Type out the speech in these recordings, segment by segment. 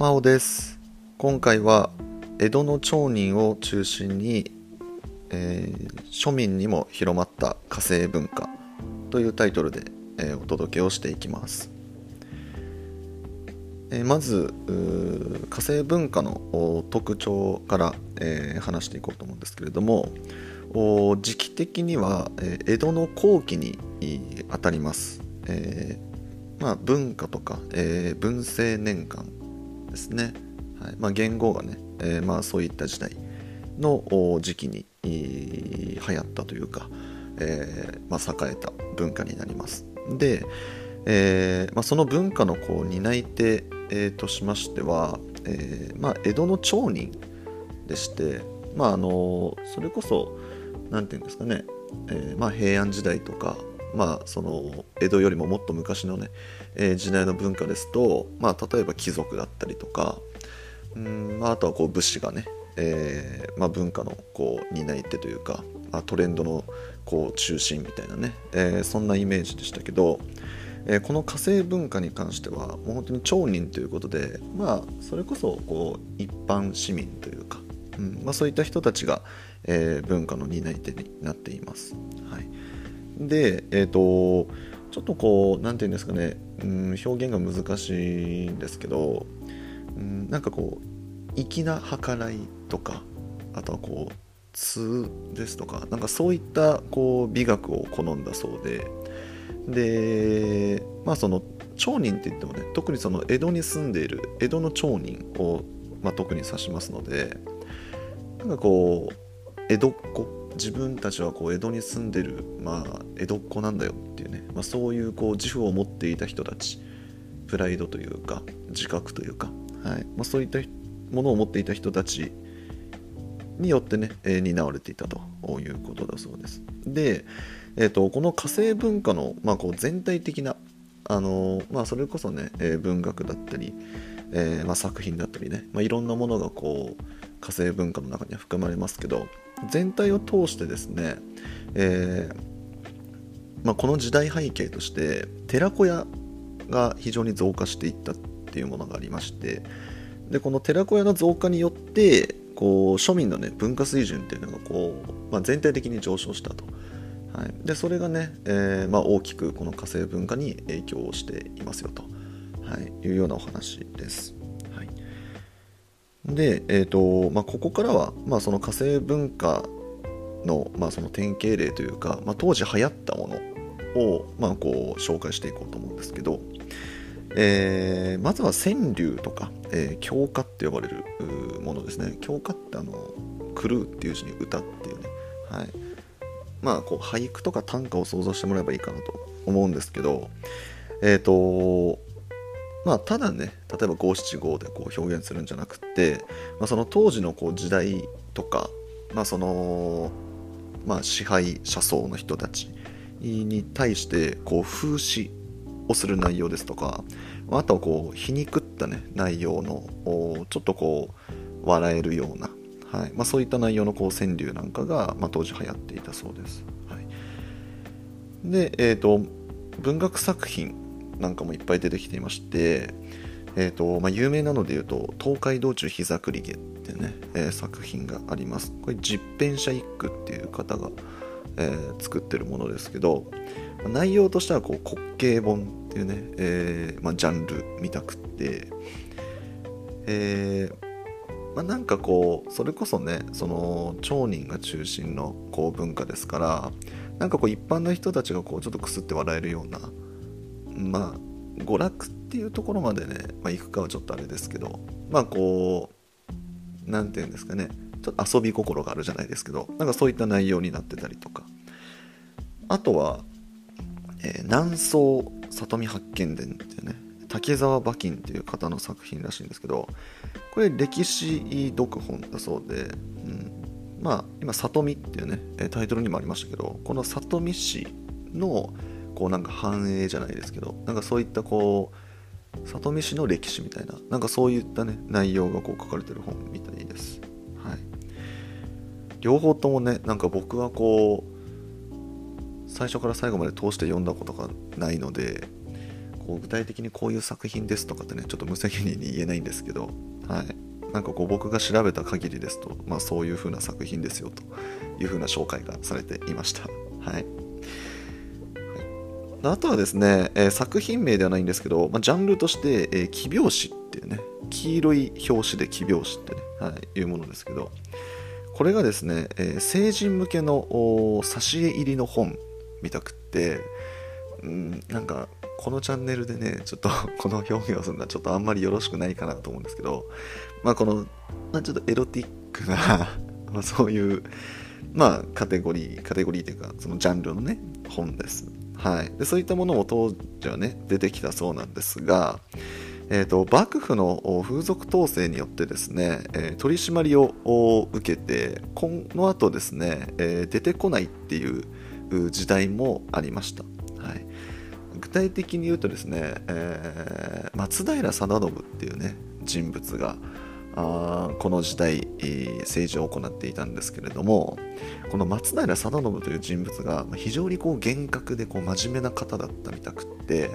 真央です。今回は江戸の町人を中心に、えー、庶民にも広まった火星文化というタイトルで、えー、お届けをしていきます、えー、まず火星文化の特徴から、え話していこうと思うんですけれども時期的には、え江戸の後期にあたります、えまあ、文化とか、え文政年間ですね、はい。まあ、言語がね、えー、まあ、そういった時代の時期に流行ったというか、えー、まあ、栄えた文化になります。で、え、まあ、その文化のこう担い手、え、としましては、えま、江戸の町人でして、まあ、あのそれこそ何て言うんですかね、えま、平安時代とかまあ、その江戸よりももっと昔のね、えー、時代の文化ですと、まあ、例えば貴族だったりとかうん、まあ、あとはこう武士がね、えーまあ、文化のこう担い手というか、まあ、トレンドのこう中心みたいなね、えー、そんなイメージでしたけど、えー、この火星文化に関してはもう本当に町人ということで、まあ、それこそこう一般市民というか、うんまあ、そういった人たちが、えー、文化の担い手になっています。はいで、えっ、ー、と、ちょっとこう、何て言うんですかね、うん、表現が難しいんですけど、うん、なんかこう、粋な計らいとか、あとはこう、通ですとか、なんかそういったこう美学を好んだそうで、で、まあその町人って言ってもね、特にその江戸に住んでいる江戸の町人を、まあ、特に指しますので、なんかこう、江戸っ子自分たちはこう江戸に住んでる、まあ、江戸っ子なんだよっていうね、まあ、そういうこう自負を持っていた人たち。プライドというか自覚というか、はい。まあ、そういったものを持っていた人たちによってね、えー、担われていたと。いうことだそうです。で、えーと、この火星文化の、まあ、こう全体的な、あのまあ、それこそね、えー、文学だったり、えーまあ、作品だったりね、まあ、いろんなものがこう火星文化の中には含まれますけど全体を通してですね、えーまあ、この時代背景として寺子屋が非常に増加していったっていうものがありましてでこの寺子屋の増加によってこう庶民の、ね、文化水準っていうのがこう、まあ、全体的に上昇したと、はい、でそれがね、えーまあ、大きくこの火星文化に影響をしていますよと、はい、いうようなお話です。で、えーとまあ、ここからは、まあ、その火星文化の,、まあその典型例というか、まあ、当時流行ったものを、まあ、こう紹介していこうと思うんですけど、えー、まずは川柳とか、えー、教歌って呼ばれるものですね。教歌ってあの狂うっていう字に歌っていうね、はい。まあ、こう俳句とか短歌を想像してもらえばいいかなと思うんですけどえっ、ー、とまあ、ただね例えば五七五でこう表現するんじゃなくて、まあ、その当時のこう時代とか、まあそのまあ、支配者層の人たちに対してこう風刺をする内容ですとかあとはこう皮肉ったね内容のちょっとこう笑えるような、はいまあ、そういった内容のこう川柳なんかが、まあ、当時流行っていたそうです。はい、で、えーと文学作品なんかもいっぱい出てきていまして、えーとまあ、有名なので言うと「東海道中膝栗毛」ってね、えー、作品があります。これ実編者一句っていう方が、えー、作ってるものですけど内容としてはこう滑稽本っていうね、えーまあ、ジャンル見たくって、えまあ、なんかこうそれこそねその町人が中心のこう文化ですからなんかこう一般の人たちがこうちょっとくすって笑えるようなまあ娯楽っていうところまでね、まあ、行くかはちょっとあれですけどまあこう何て言うんですかねちょっと遊び心があるじゃないですけどなんかそういった内容になってたりとか。あとは、えー、南宋里見八犬伝っていうね竹沢馬琴っていう方の作品らしいんですけどこれ歴史読本だそうで、うん、まあ今里見っていうねタイトルにもありましたけどこの里見市のこうなんか繁栄じゃないですけどなんかそういったこう里見市の歴史みたいななんかそういったね内容がこう書かれてる本みたいです、はい、両方ともねなんか僕はこう最初から最後まで通して読んだことがないのでこう具体的にこういう作品ですとかってねちょっと無責任に言えないんですけど、はい、なんかこう僕が調べた限りですと、まあ、そういう風な作品ですよという風な紹介がされていました。はい、あとはですね、えー、作品名ではないんですけど、まあ、ジャンルとして、えー、奇拍子っていうね、黄色い表紙で奇拍子ってね、はい、いうものですけど、これがですね、えー、成人向けの挿絵入りの本見たくって、うん、なんかこのチャンネルでね、ちょっと この表現をするのはちょっとあんまりよろしくないかなと思うんですけど、まあこの、まあ、ちょっとエロティックな そういう、まあカテゴリー、カテゴリーというか、そのジャンルのね、本です。はい。で、そういったものも当時はね、出てきたそうなんですが、えーと、幕府の風俗統制によってですね、え、取り締まりを受けてこの後ですね、え、出てこないっていう時代もありました、はい、具体的に言うとですね、えー、松平定信っていうね人物があこの時代、政治を行っていたんですけれどもこの松平定信という人物が非常にこう厳格でこう真面目な方だったみたくって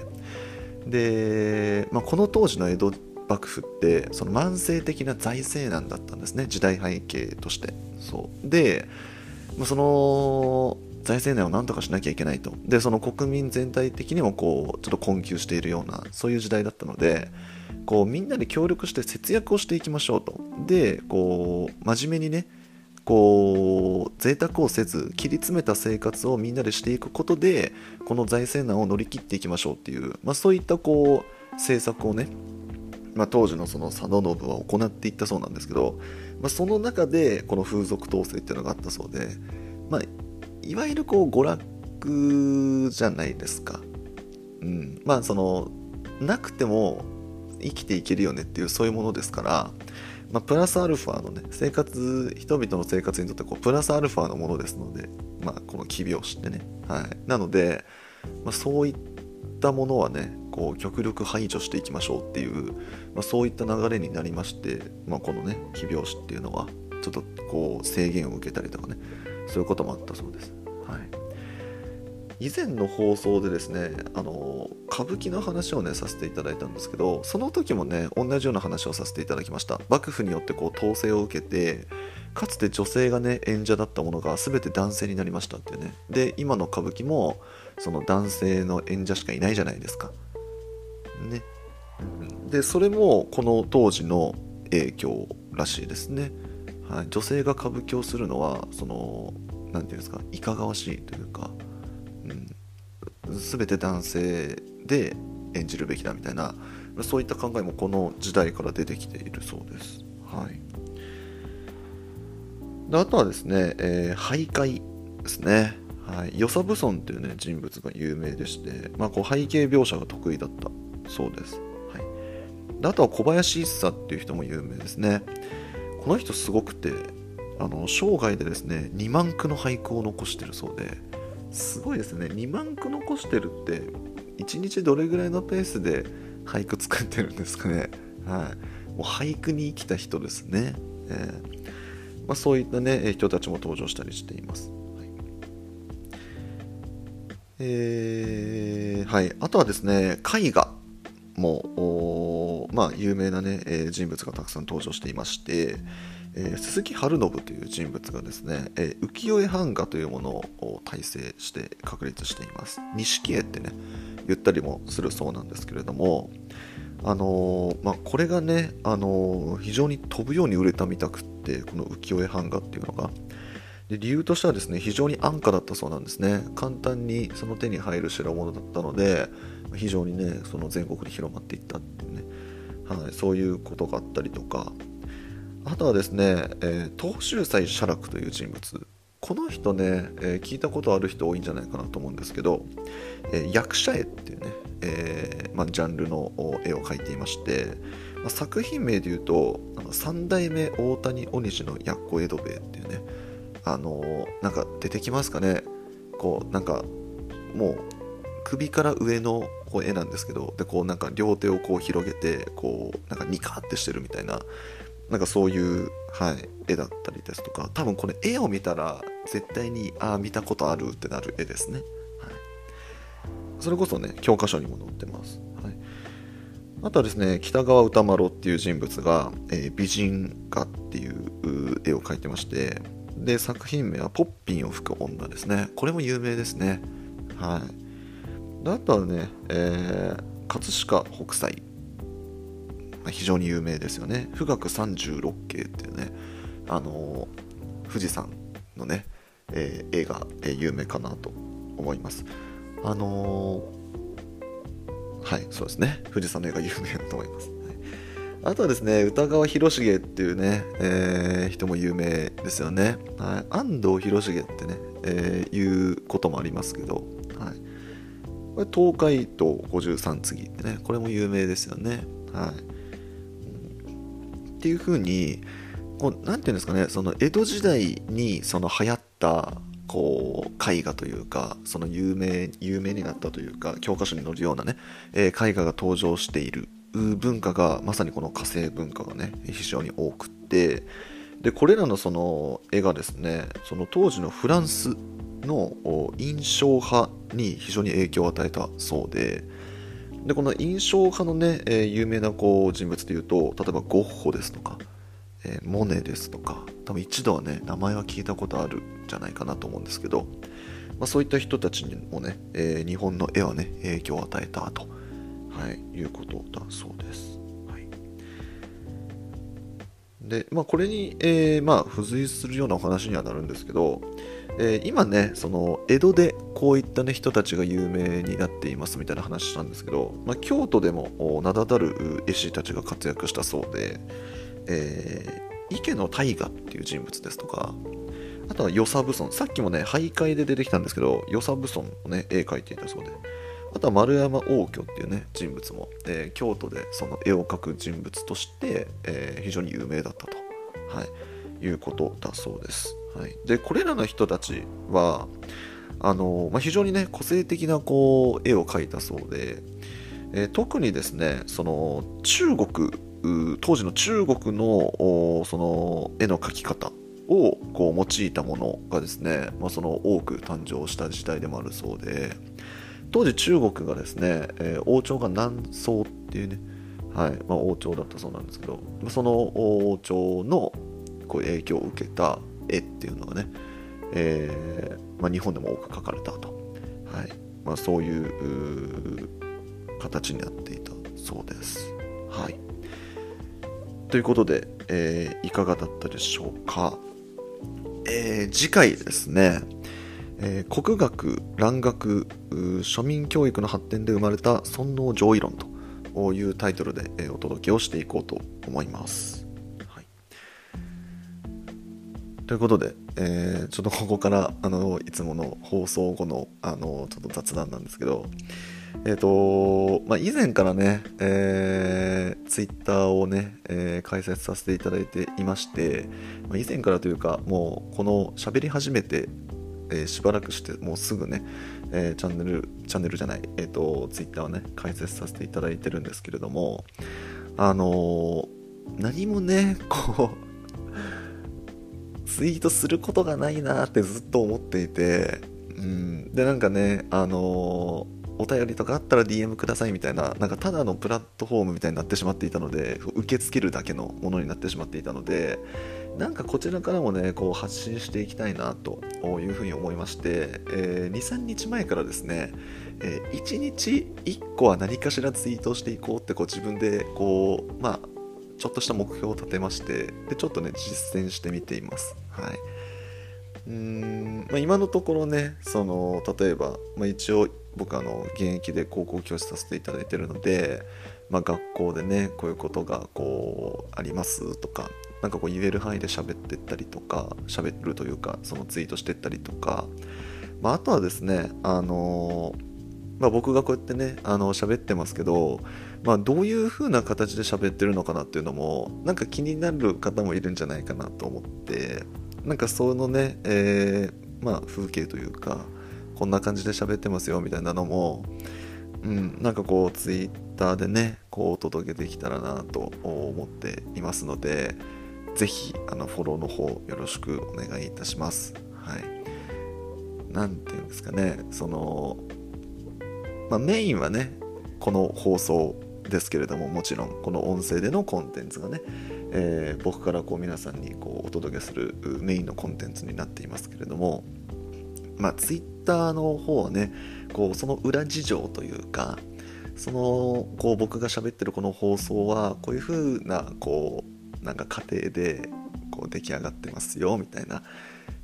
で、まあ、この当時の江戸幕府ってその慢性的な財政難だったんですね時代背景として。そう。で、まあ、その財政難を何とかしなきゃいけないと。でその国民全体的にもこうちょっと困窮しているようなそういう時代だったのでこうみんなで協力して節約をしていきましょうとでこう真面目にねこう贅沢をせず切り詰めた生活をみんなでしていくことでこの財政難を乗り切っていきましょうっていう、まあ、そういったこう政策をね、まあ、当時のその佐渡信は行っていったそうなんですけど、まあ、その中でこの風俗統制っていうのがあったそうで、まあ、いわゆるこう娯楽じゃないですか。うん、まあそのなくても生きていけるよねっていうそういうものですから、まあ、プラスアルファのね生活人々の生活にとってこうプラスアルファのものですので、まあ、この奇拍子ってね、はい、なので、まあ、そういったものはねこう極力排除していきましょうっていう、まあ、そういった流れになりまして、まあ、このね奇拍子っていうのはちょっとこう制限を受けたりとかねそういうこともあったそうです。はい、以前の放送でですねあの歌舞伎の話をねさせていただいたんですけどその時もね同じような話をさせていただきました。幕府によってこう統制を受けてかつて女性がね演者だったものが全て男性になりましたってね。で今の歌舞伎もその男性の演者しかいないじゃないですか。ね。でそれもこの当時の影響らしいですね、はい、女性が歌舞伎をするのはその何て言うんですかいかがわしいというか、全て男性で演じるべきだみたいなそういった考えもこの時代から出てきているそうです。はい、であとはですね、えー、徘徊ですね。はい、与謝蕪村という、ね、人物が有名でして、まあ、こう背景描写が得意だったそうです。はい、であとは小林一茶っていう人も有名ですね。この人すごくてあの生涯でですね2万句の俳句を残してるそうですごいですね。2万句残してるって1日どれぐらいのペースで俳句作ってるんですかね。はい。もう俳句に生きた人ですね、えー。まあ、そういったね人たちも登場したりしています、はい。えーはい、あとはですね絵画も、まあ、有名なね、え人物がたくさん登場していまして、えー、鈴木春信という人物がですね、えー、浮世絵版画というものを体制して確立しています。錦絵ってね言ったりもするそうなんですけれどもあのー、まあ、これがね、あの非常に飛ぶように売れたみたくってこの浮世絵版画っていうのが。で理由としてはですね非常に安価だったそうなんですね。簡単にその手に入る代物だったので非常にねその全国に広まっていったっていうね、はい、そういうことがあったりとか。あとはですね、えー、東秀斎写楽という人物。この人ね、えー、聞いたことある人多いんじゃないかなと思うんですけど、えー、役者絵っていうね、えーまあ、ジャンルの絵を描いていまして、まあ、作品名で言うとあの三代目大谷鬼司のやっこ江戸兵衛っていうねあのー、なんか出てきますかね。こうなんかもう首から上のこう絵なんですけどでこうなんか両手をこう広げてこうなんかニカってしてるみたいななんかそういう、はい、絵だったりですとか多分これ絵を見たら絶対にああ見たことあるってなる絵ですね、はい、それこそね教科書にも載ってます、はい、あとはですね北川歌麿っていう人物が、えー、美人画っていう絵を描いてましてで作品名はポッピンを吹く女ですね。これも有名ですね。はい。あとはね、えー、葛飾北斎。非常に有名ですよね。富岳三十六景っていうねあのー、富士山のね、えー、絵が、え、有名かなと思います。あのはいそうですね。富士山の絵が有名だと思います。あとはですね、歌川広重っていうね、え、人も有名ですよね。はい、安藤広重ってね、え、いうこともありますけど、はい、これ東海道五十三次ってね、これも有名ですよね。はい、っていうふうに、こうなんていうんですかね、その江戸時代にその流行ったこう絵画というかその有名有名になったというか教科書に載るようなね、えー、絵画が登場している文化がまさにこの火星文化がね非常に多くってでこれらのその絵がですねその当時のフランスの印象派に非常に影響を与えたそうででこの印象派のね、えー、有名なこう人物でいうと例えばゴッホですとか、えー、モネですとか多分一度はね名前は聞いたことあるんじゃないかなと思うんですけど、まあ、そういった人たちにもね、えー、日本の絵はね影響を与えたとはい、いうことだそうです。で、まあ、これに、えー、まあ、付随するようなお話にはなるんですけど、えー、今ね、その江戸でこういった、ね、人たちが有名になっていますみたいな話なんですけど、まあ、京都でも名だたる絵師たちが活躍したそうで、えー、池野大河っていう人物ですとか、あとは与謝蕪村、さっきもね、徘徊で出てきたんですけど、与謝蕪村のね、絵描いていたそうで、あとは丸山応挙っていうね人物も、えー、京都でその絵を描く人物として、えー、非常に有名だったと、はい、いうことだそうです。はい、でこれらの人たちはあの、まあ、非常にね個性的なこう絵を描いたそうで、えー、特にですねその中国当時の中国のその絵の描き方をこう用いたものがですね、まあ、その多く誕生した時代でもあるそうで、当時中国がですね、えー、王朝が南宋っていうね、はいまあ、王朝だったそうなんですけどその王朝のこう影響を受けた絵っていうのがね、えーまあ、日本でも多く描かれたと、はいまあ、そういう形になっていたそうです。はい、ということで、えー、いかがだったでしょうか。えー、次回ですね、えー、国学、蘭学、庶民教育の発展で生まれた尊王攘夷論というタイトルで、えー、お届けをしていこうと思います。はい、ということで、えー、ちょっとここからあのいつもの放送後のあのちょっと雑談なんですけど、えっ、とまあ、以前からね、えー、ツイッターをね、えー、開設させていただいていまして、まあ、以前からというか、もうこの喋り始めてえー、しばらくしてもうすぐね、えー、チャンネルチャンネルじゃない、えーと、ツイッターをね解説させていただいてるんですけれどもあの、何もねこうツイートすることがないなってずっと思っていて、うん、でなんかねあのお便りとかあったら DM くださいみたいな、なんかただのプラットフォームみたいになってしまっていたので、受け付けるだけのものになってしまっていたので、なんかこちらからもね、こう発信していきたいなというふうに思いまして、えー、2、3日前からですね、えー、1日1個は何かしらツイートしていこうってこう自分でこう、まあ、ちょっとした目標を立てまして、で、ちょっとね、実践してみています。はい。うーん、まあ、今のところね、その、例えば、まあ、一応僕あの現役で高校教師させていただいてるので、まあ、学校でねこういうことがこうありますとか何かこう言える範囲で喋ってったりとか喋るというかそのツイートしてったりとか、まあ、あとはですねあのまあ、僕がこうやってねあの喋ってますけど、まあ、どういう風な形で喋ってるのかなっていうのもなんか気になる方もいるんじゃないかなと思ってなんかそのね、えー、まあ、風景というかこんな感じで喋ってますよみたいなのも、うん、なんかこうツイッターでねこうお届けできたらなと思っていますので是非あのフォローの方よろしくお願いいたします。はい。何て言うんですかねそのまあ、メインはねこの放送ですけれどももちろんこの音声でのコンテンツがね、えー、僕からこう皆さんにこうお届けするメインのコンテンツになっていますけれどもまあツイッターの方はねこうその裏事情というかそのこう僕が喋ってるこの放送はこういう風なこうなんか過程でこう出来上がってますよみたいな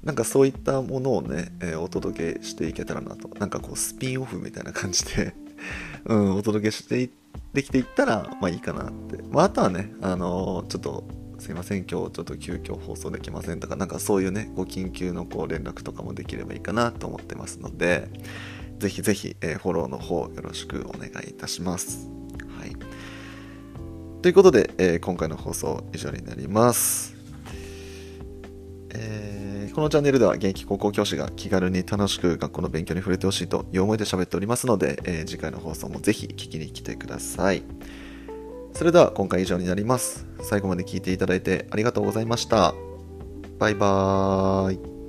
なんかそういったものをね、えー、お届けしていけたらなとなんかこうスピンオフみたいな感じで うん、お届けしてできていったらまあいいかなって、まあ、あとはねあのー、ちょっとすいません今日ちょっと急遽放送できませんとかなんかそういうねご緊急のこう連絡とかもできればいいかなと思ってますのでぜひぜひ、えー、フォローの方よろしくお願いいたします。はい、ということで、えー、今回の放送以上になります。えー、このチャンネルでは現役高校教師が気軽に楽しく学校の勉強に触れてほしいという思いで喋っておりますので、え、次回の放送もぜひ聞きに来てください。それでは今回以上になります。最後まで聴いていただいてありがとうございました。バイバーイ。